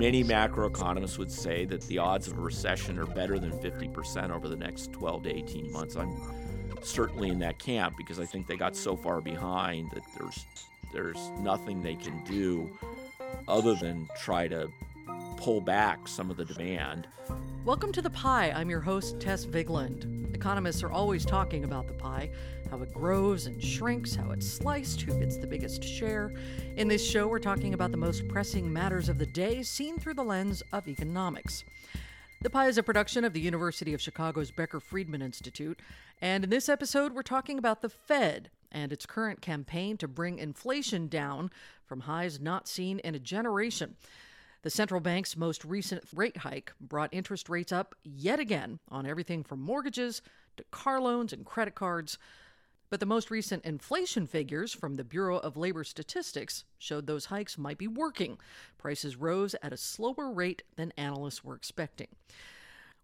many macroeconomists would say that the odds of a recession are better than 50% over the next 12 to 18 months. I'm certainly in that camp because I think they got so far behind that there's there's nothing they can do other than try to pull back some of the demand. Welcome to The Pie. I'm your host, Tess Vigeland. Economists are always talking about the pie how it grows and shrinks, how it's sliced, who gets the biggest share. In this show, we're talking about the most pressing matters of the day seen through the lens of economics. The Pie is a production of the University of Chicago's Becker Friedman Institute. And in this episode, we're talking about the Fed and its current campaign to bring inflation down from highs not seen in a generation. The central bank's most recent rate hike brought interest rates up yet again on everything from mortgages to car loans and credit cards. But the most recent inflation figures from the Bureau of Labor Statistics showed those hikes might be working. Prices rose at a slower rate than analysts were expecting.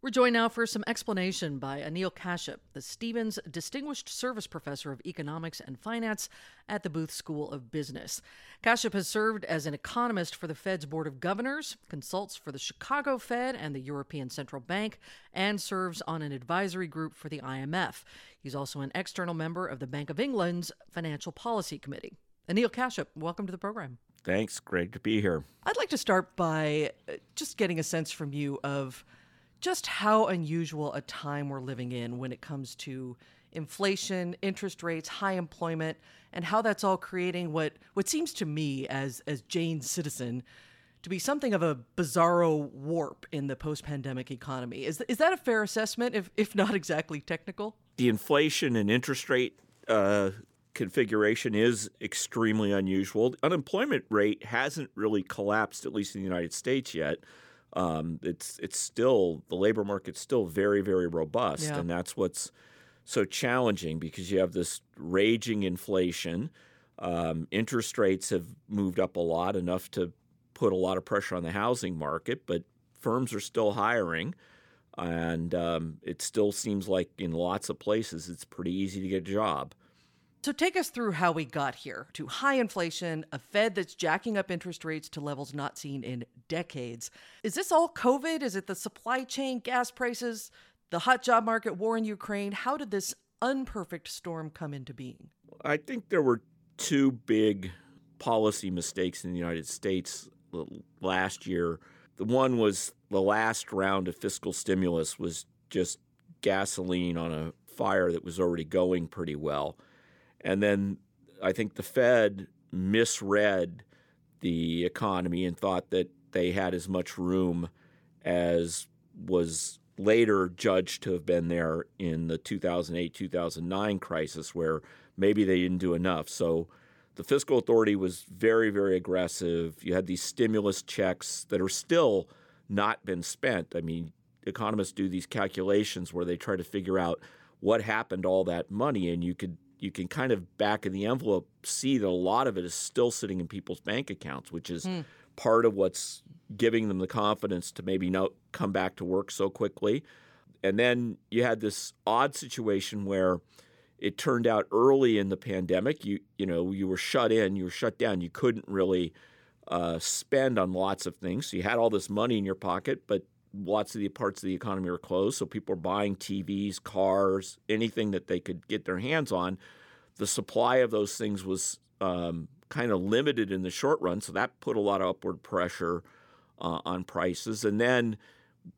We're joined now for some explanation by Anil Kashyap, the Stevens Distinguished Service Professor of Economics and Finance at the Booth School of Business. Kashyap has served as an economist for the Fed's Board of Governors, consults for the Chicago Fed and the European Central Bank, and serves on an advisory group for the IMF. He's also an external member of the Bank of England's Financial Policy Committee. Anil Kashyap, welcome to the program. Thanks. Great to be here. I'd like to start by uh, just getting a sense from you of just how unusual a time we're living in when it comes to inflation, interest rates, high employment, and how that's all creating what what seems to me as as Jane citizen to be something of a bizarro warp in the post-pandemic economy. Is is that a fair assessment if if not exactly technical? The inflation and interest rate uh, configuration is extremely unusual. The unemployment rate hasn't really collapsed, at least in the United States yet um, it's it's still the labor market's still very very robust, yeah. and that's what's so challenging because you have this raging inflation. Um, interest rates have moved up a lot, enough to put a lot of pressure on the housing market, but firms are still hiring. And um, it still seems like in lots of places it's pretty easy to get a job. So take us through how we got here to high inflation, a Fed that's jacking up interest rates to levels not seen in decades. Is this all COVID? Is it the supply chain, gas prices, the hot job market, war in Ukraine? How did this unperfect storm come into being? I think there were two big policy mistakes in the United States uh, last year. The one was the last round of fiscal stimulus was just gasoline on a fire that was already going pretty well. And then I think the Fed misread the economy and thought that they had as much room as was later judged to have been there in the 2008 2009 crisis, where maybe they didn't do enough. So the fiscal authority was very, very aggressive. You had these stimulus checks that are still not been spent. I mean, economists do these calculations where they try to figure out what happened to all that money, and you could you can kind of back in the envelope see that a lot of it is still sitting in people's bank accounts, which is mm. part of what's giving them the confidence to maybe not come back to work so quickly. And then you had this odd situation where it turned out early in the pandemic, you you know you were shut in, you were shut down, you couldn't really uh, spend on lots of things. So you had all this money in your pocket, but lots of the parts of the economy were closed, so people were buying TVs, cars, anything that they could get their hands on. The supply of those things was um, kind of limited in the short run, so that put a lot of upward pressure uh, on prices. And then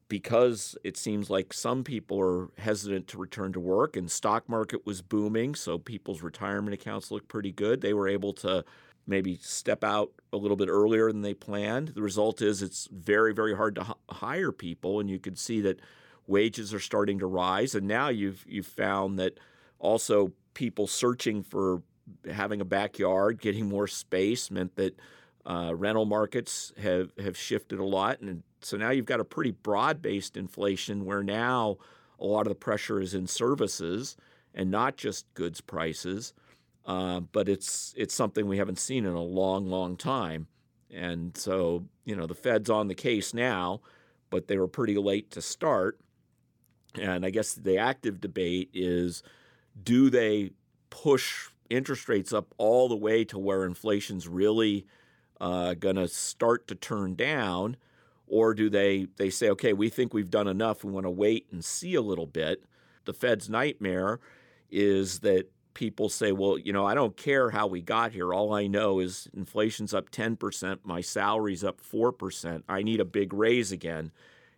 because it seems like some people are hesitant to return to work and stock market was booming, so people's retirement accounts looked pretty good, they were able to maybe step out a little bit earlier than they planned. The result is it's very, very hard to h- hire people, and you can see that wages are starting to rise. And now you've you've found that also people searching for having a backyard, getting more space, meant that uh, rental markets have have shifted a lot, and so now you've got a pretty broad based inflation where now a lot of the pressure is in services and not just goods prices. Uh, but it's it's something we haven't seen in a long, long time. And so, you know, the Fed's on the case now, but they were pretty late to start. And I guess the active debate is do they push interest rates up all the way to where inflation's really uh, going to start to turn down? Or do they, they say, okay, we think we've done enough, we want to wait and see a little bit? The Fed's nightmare is that people say, well, you know, I don't care how we got here. All I know is inflation's up 10%, my salary's up 4%. I need a big raise again.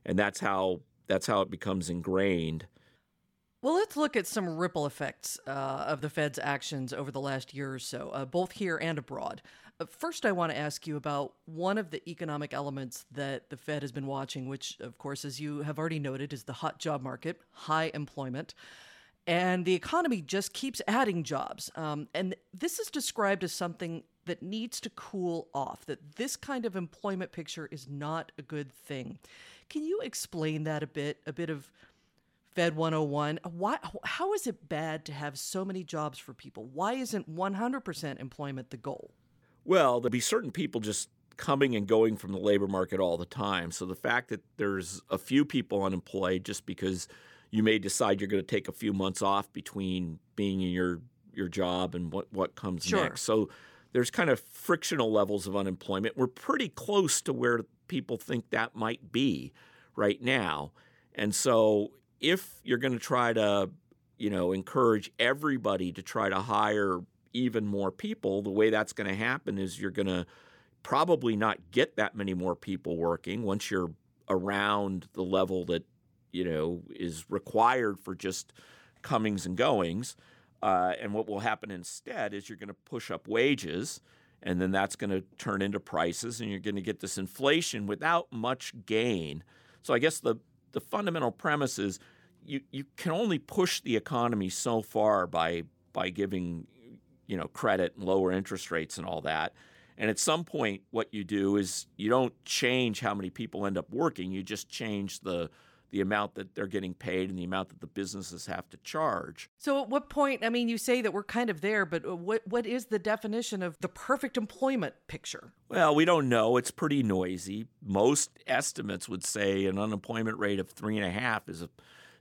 And that's how that's how it becomes ingrained. Well, let's look at some ripple effects uh, of the Fed's actions over the last year or so, uh, both here and abroad. Uh, first, I want to ask you about one of the economic elements that the Fed has been watching, which, of course, as you have already noted, is the hot job market, high employment. And the economy just keeps adding jobs. Um, and this is described as something that needs to cool off, that this kind of employment picture is not a good thing. Can you explain that a bit? A bit of Fed 101. Why, how is it bad to have so many jobs for people? Why isn't 100% employment the goal? Well, there'll be certain people just coming and going from the labor market all the time. So the fact that there's a few people unemployed just because you may decide you're going to take a few months off between being in your your job and what what comes sure. next. So there's kind of frictional levels of unemployment. We're pretty close to where people think that might be right now. And so if you're going to try to, you know, encourage everybody to try to hire even more people, the way that's going to happen is you're going to probably not get that many more people working once you're around the level that, you know, is required for just comings and goings. Uh, and what will happen instead is you're going to push up wages, and then that's going to turn into prices, and you're going to get this inflation without much gain. So I guess the the fundamental premise is you, you can only push the economy so far by by giving you know credit and lower interest rates and all that. And at some point, what you do is you don't change how many people end up working. You just change the the amount that they're getting paid and the amount that the businesses have to charge. So, at what point? I mean, you say that we're kind of there, but uh, what what is the definition of the perfect employment picture? Well, we don't know. It's pretty noisy. Most estimates would say an unemployment rate of three and a half is a,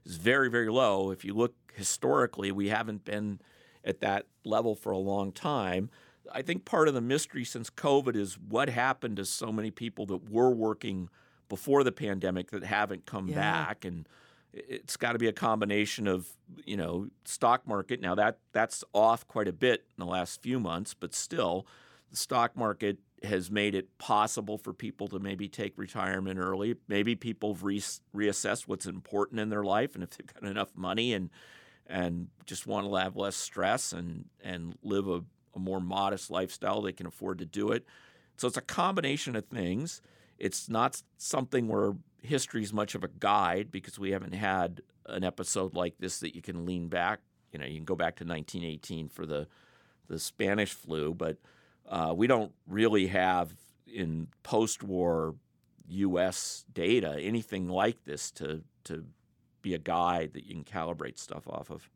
is very very low. If you look historically, we haven't been at that level for a long time. I think part of the mystery since COVID is what happened to so many people that were working before the pandemic that haven't come Yeah. back and it's got to be a combination of you know stock market. Now that that's off quite a bit in the last few months but still the stock market has made it possible for people to maybe take retirement early. Maybe people have re- reassessed what's important in their life and if they've got enough money and and just want to have less stress and and live a, a more modest lifestyle they can afford to do it. So it's a combination of things it's not something where history is much of a guide because we haven't had an episode like this that you can lean back. You know, you can go back to 1918 for the the Spanish flu, but uh, we don't really have in post-war U.S. data anything like this to to be a guide that you can calibrate stuff off of.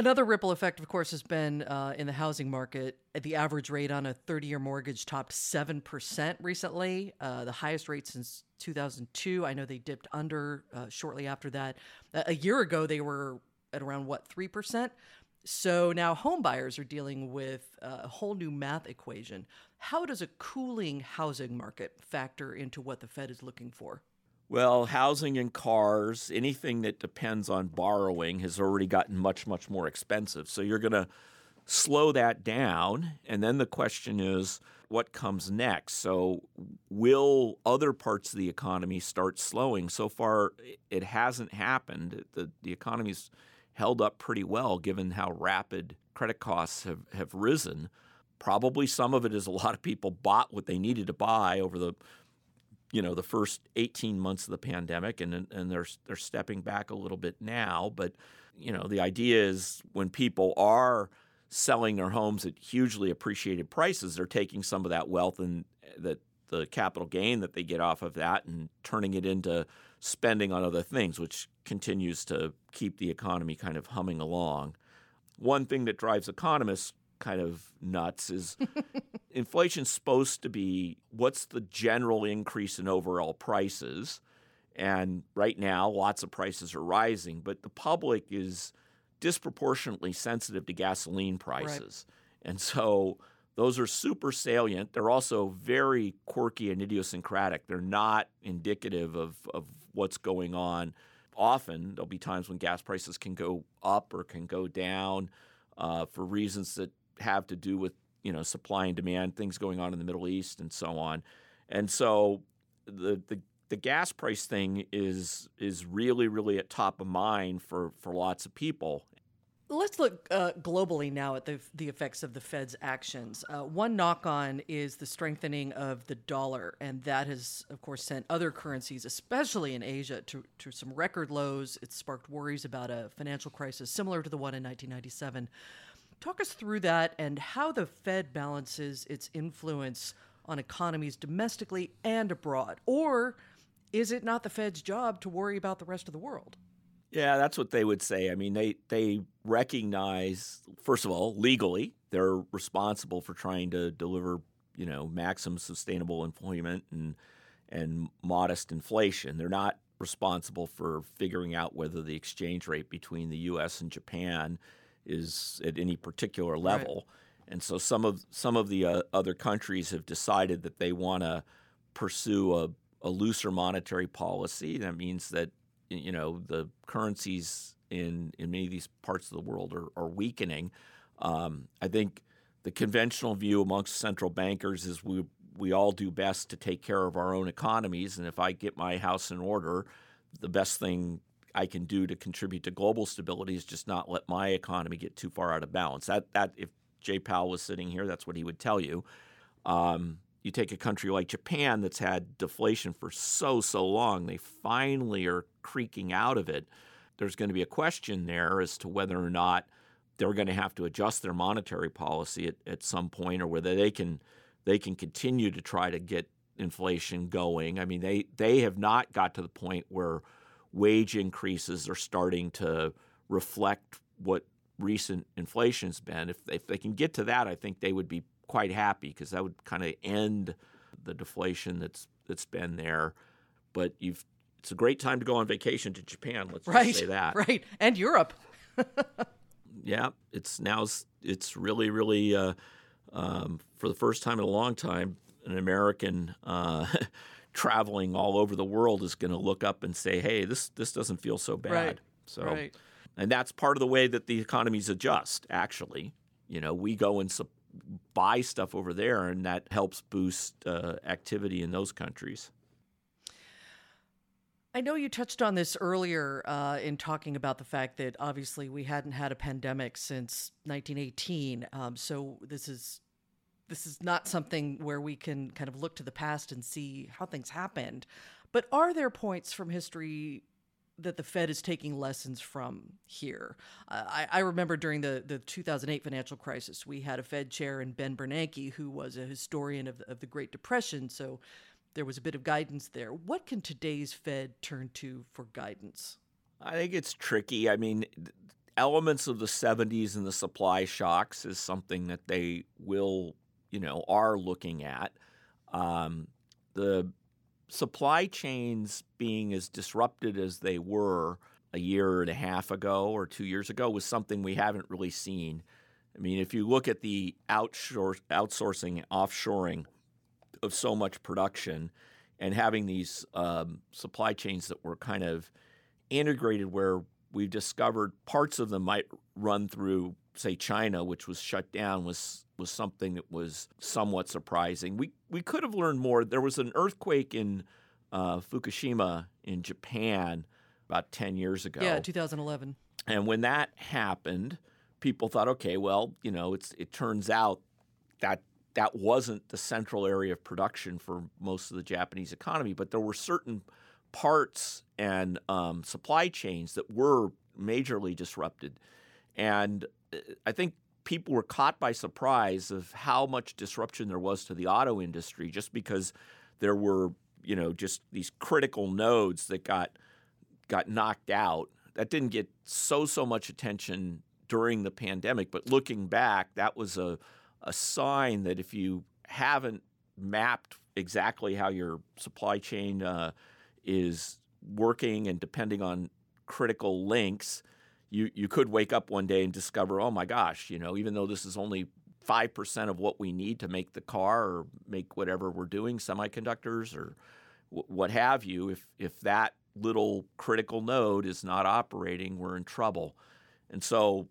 Another ripple effect, of course, has been uh, in the housing market. The average rate on a 30 year mortgage topped 7% recently, uh, the highest rate since 2002. I know they dipped under uh, shortly after that. A year ago, they were at around, what, 3%? So now home buyers are dealing with uh, a whole new math equation. How does a cooling housing market factor into what the Fed is looking for? Well, housing and cars, anything that depends on borrowing has already gotten much, much more expensive. So you're going to slow that down. And then the question is, what comes next? So, will other parts of the economy start slowing? So far, it hasn't happened. The, the economy's held up pretty well given how rapid credit costs have, have risen. Probably some of it is a lot of people bought what they needed to buy over the you know the first 18 months of the pandemic and and they're they're stepping back a little bit now but you know the idea is when people are selling their homes at hugely appreciated prices they're taking some of that wealth and eh, that the capital gain that they get off of that and turning it into spending on other things which continues to keep the economy kind of humming along. One thing that drives economists kind of nuts is inflation's supposed to be what's the general increase in overall prices and right now lots of prices are rising but the public is disproportionately sensitive to gasoline prices and so those are super salient. They're also very quirky and idiosyncratic. They're not indicative of, of what's going on. Often, there'll be times when gas prices can go up or can go down uh, for reasons that have to do with you know supply and demand, things going on in the Middle East, and so on. And so the the the gas price thing is is really really at top of mind for for lots of people Let's look uh, globally now at the, the effects of the Fed's actions. Uh, one knock on is the strengthening of the dollar, and that has, of course, sent other currencies, especially in Asia, to, to some record lows. It sparked worries about a financial crisis similar to the one in 1997. Talk us through that and how the Fed balances its influence on economies domestically and abroad. Or is it not the Fed's job to worry about the rest of the world? Yeah, that's what they would say. I mean, they they recognize first of all legally they're responsible for trying to deliver you know maximum sustainable employment and and modest inflation. They're not responsible for figuring out whether the exchange rate between the U.S. and Japan is at any particular level. Right. And so some of some of the uh, other countries have decided that they want to pursue a, a looser monetary policy. That means that you know the currencies in in many of these parts of the world are, are weakening. Um, I think the conventional view amongst central bankers is we we all do best to take care of our own economies, and if I get my house in order, the best thing I can do to contribute to global stability is just not let my economy get too far out of balance. That that if Jay Powell was sitting here, that's what he would tell you. Um, you take a country like Japan that's had deflation for so, so long, they finally are creaking out of it. There's going to be a question there as to whether or not they're going to have to adjust their monetary policy at, at some point or whether they can they can continue to try to get inflation going. I mean, they, they have not got to the point where wage increases are starting to reflect what recent inflation's been. If, if they can get to that, I think they would be quite happy because that would kind of end the deflation that's that's been there. But you've it's a great time to go on vacation to Japan. Let's right, say that. Right, and Europe. yeah, it's now it's really really uh, um, for the first time in a long time an American. Uh, traveling all over the world is going to look up and say, "Hey, this this doesn't feel so bad." Right. So, right. and that's part of the way that the economies adjust. Actually, you know, we go and su- buy stuff over there, and that helps boost uh, activity in those countries. I know you touched on this earlier uh, in talking about the fact that obviously we hadn't had a pandemic since 1918. Um, so this is this is not something where we can kind of look to the past and see how things happened. But are there points from history that the Fed is taking lessons from here. Uh, I, I, remember during the, the 2008 financial crisis, we had a Fed chair in Ben Bernanke, who was a historian of, of the Great Depression. So there was a bit of guidance there. What can today's Fed turn to for guidance? I think it's tricky. I mean, elements of the 70s and the supply shocks is something that they will, you know, are looking at. Um, the supply chains being as disrupted as they were a year and a half ago or two years ago was something we haven't really seen. I mean, if you look at the outsourcing, offshoring of so much production and having these um, supply chains that were kind of integrated where we've discovered parts of them might run through, say, China, which was shut down, was was something that was somewhat surprising. We we could have learned more. There was an earthquake in uh, Fukushima in Japan about ten years ago. Yeah, 2011. And when that happened, people thought, okay, well, you know, it's it turns out that that wasn't the central area of production for most of the Japanese economy, but there were certain parts and um, supply chains that were majorly disrupted. And uh, I think people were caught by surprise of how much disruption there was to the auto industry just because there were, you know, just these critical nodes that got got knocked out. That didn't get so so much attention during the pandemic, but looking back, that was a a sign that if you haven't mapped exactly how your supply chain uh, is working and depending on critical links, you you could wake up one day and discover, oh my gosh, you know, even though this is only 5% of what we need to make the car or make whatever we're doing, semiconductors or w- what have you, if, if that little critical node is not operating, we're in trouble. And so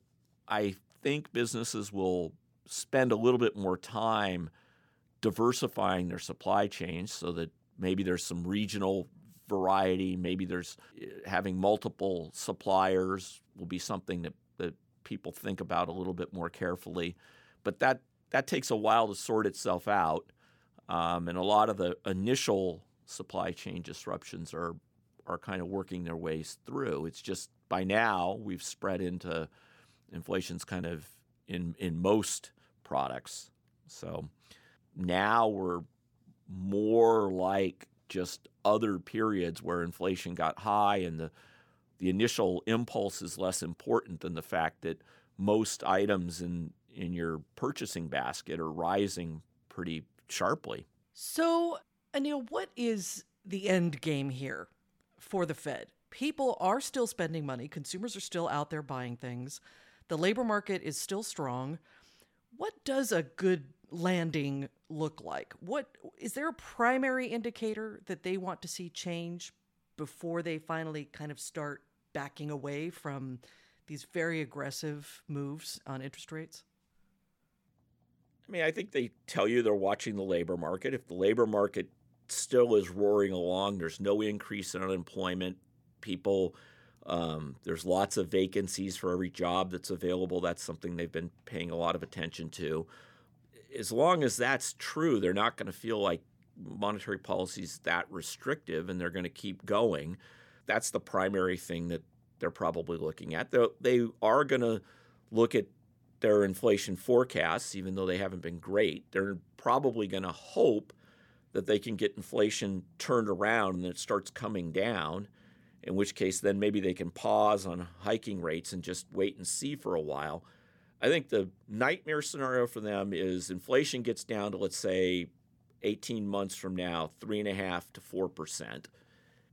I think businesses will spend a little bit more time diversifying their supply chains so that maybe there's some regional variety, maybe there's eh, having multiple suppliers will be something that, that people think about a little bit more carefully. But that that takes a while to sort itself out. Um, and a lot of the initial supply chain disruptions are are kind of working their ways through. It's just by now we've spread into inflation's kind of in in most products. So now we're more like just other periods where inflation got high and the the initial impulse is less important than the fact that most items in in your purchasing basket are rising pretty sharply. So, Anil, what is the end game here for the Fed? People are still spending money, consumers are still out there buying things. The labor market is still strong. What does a good landing look like? What is there a primary indicator that they want to see change before they finally kind of start backing away from these very aggressive moves on interest rates? I mean, I think they tell you they're watching the labor market. If the labor market still is roaring along, there's no increase in unemployment. People, um, there's lots of vacancies for every job that's available. That's something they've been paying a lot of attention to. As long as that's true, they're not going to feel like monetary policy is that restrictive and they're going to keep going. That's the primary thing that they're probably looking at. They're, they are going to look at their inflation forecasts, even though they haven't been great, they're probably going to hope that they can get inflation turned around and it starts coming down. In which case, then maybe they can pause on hiking rates and just wait and see for a while. I think the nightmare scenario for them is inflation gets down to, let's say, 18 months from now, three and a half to four percent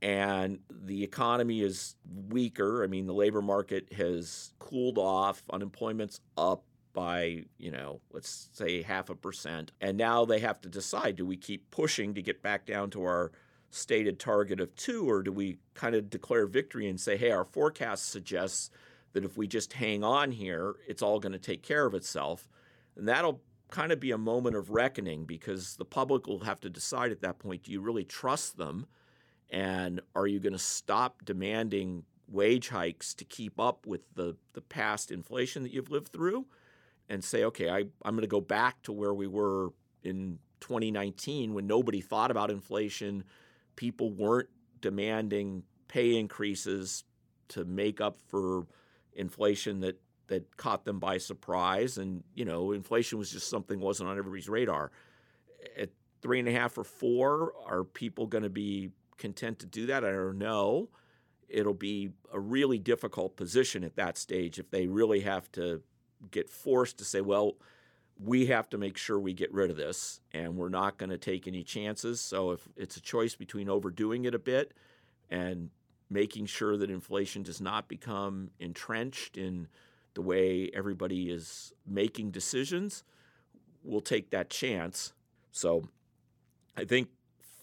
and the economy is weaker. I mean, the labor market has cooled off, unemployment's up by, you know, let's say half a percent. And now they have to decide do we keep pushing to get back down to our stated target of two, or do we kind of declare victory and say, hey, our forecast suggests that if we just hang on here, it's all going to take care of itself? And that'll kind of be a moment of reckoning because the public will have to decide at that point do you really trust them? And are you going to stop demanding wage hikes to keep up with the, the past inflation that you've lived through and say, okay, I, I'm going to go back to where we were in 2019 when nobody thought about inflation? People weren't demanding pay increases to make up for inflation that, that caught them by surprise. And, you know, inflation was just something wasn't on everybody's radar. At three and a half or four, are people going to be content to do that? I don't know. It'll be a really difficult position at that stage if they really have to get forced to say, well, we have to make sure we get rid of this and we're not going to take any chances. So if it's a choice between overdoing it a bit and making sure that inflation does not become entrenched in the way everybody is making decisions, we'll take that chance. So I think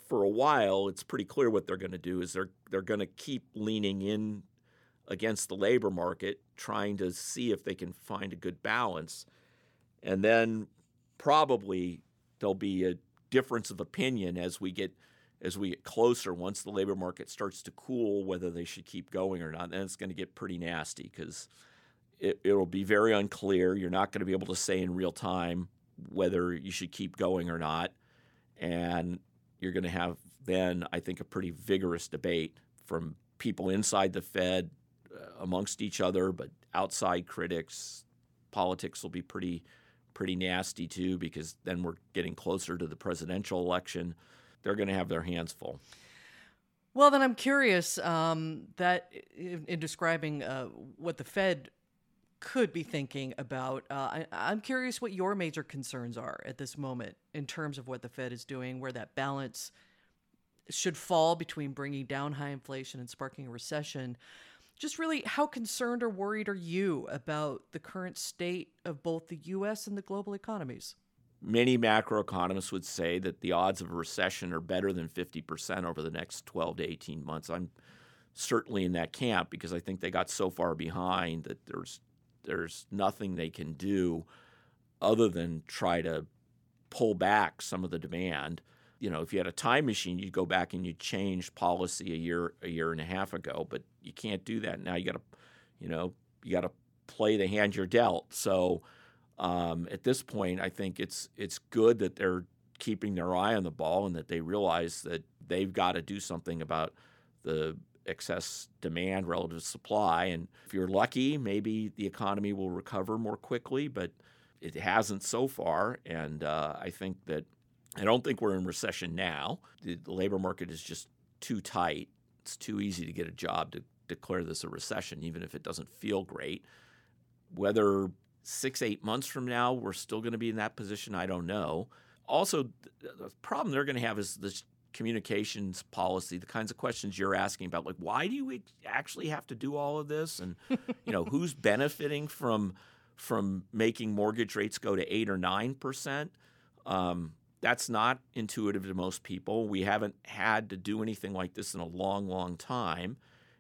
for a while, it's pretty clear what they're going to do is they're they're going to keep leaning in against the labor market, trying to see if they can find a good balance, and then probably there'll be a difference of opinion as we get as we get closer. Once the labor market starts to cool, whether they should keep going or not, then it's going to get pretty nasty because it, it'll be very unclear. You're not going to be able to say in real time whether you should keep going or not, and you're going to have then, I think, a pretty vigorous debate from people inside the Fed uh, amongst each other, but outside critics. Politics will be pretty pretty nasty too because then we're getting closer to the presidential election. They're going to have their hands full. Well, then I'm curious um, that in, in describing uh, what the Fed could be thinking about, uh, I, am curious what your major concerns are at this moment in terms of what the Fed is doing, where that balance should fall between bringing down high inflation and sparking a recession. just really how concerned or worried are you about the current state of both the US and the global economies? Many macroeconomists would say that the odds of a recession are better than 50% over the next 12 to 18 months. I'm certainly in that camp because I think they got so far behind that there's there's nothing they can do other than try to pull back some of the demand. You know, if you had a time machine, you'd go back and you'd change policy a year a year and a half ago, but you can't do that now. You got to, you know, you got to play the hand you're dealt. So um, at this point, I think it's it's good that they're keeping their eye on the ball and that they realize that they've got to do something about the excess demand relative to supply. And if you're lucky, maybe the economy will recover more quickly, but it hasn't so far. And uh, I think that I don't think we're in recession now. The, the, labor market is just too tight. It's too easy to get a job to declare this a recession, even if it doesn't feel great. Whether six, eight months from now we're still going to be in that position, I don't know. Also, the problem they're going to have is this communications policy, the kinds of questions you're asking about, like why do you actually have to do all of this, and you know who's benefiting from from making mortgage rates go to eight or nine percent. Um, that's not intuitive to most people. We haven't had to do anything like this in a long, long time,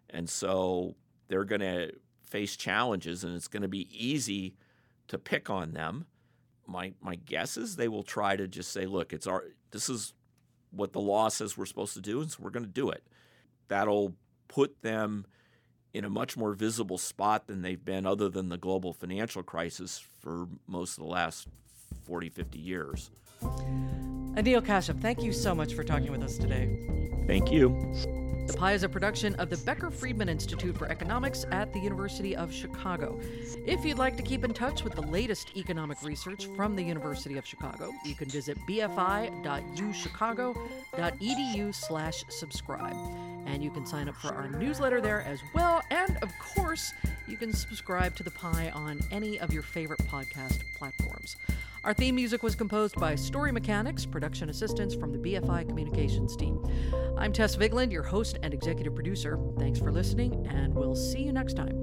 and so they're going to face challenges, and it's going to be easy to pick on them. My my guess is they will try to just say, "Look, it's our this is what the law says we're supposed to do, and so we're going to do it. That'll put them in a much more visible spot than they've been, other than the global financial crisis, for most of the last 40, 50 years. Anil Kashyap, thank you so much for talking with us today. Thank you. The Pie is a production of the Becker Friedman Institute for Economics at the University of Chicago. If you'd like to keep in touch with the latest economic research from the University of Chicago, you can visit bfi.uchicago.edu slash subscribe. And you can sign up for our newsletter there as well. And of course, you can subscribe to The Pie on any of your favorite podcast platforms. Our theme music was composed by Story Mechanics, production assistance from the BFI Communications team. I'm Tess Vigeland, your host and executive producer. Thanks for listening, and we'll see you next time.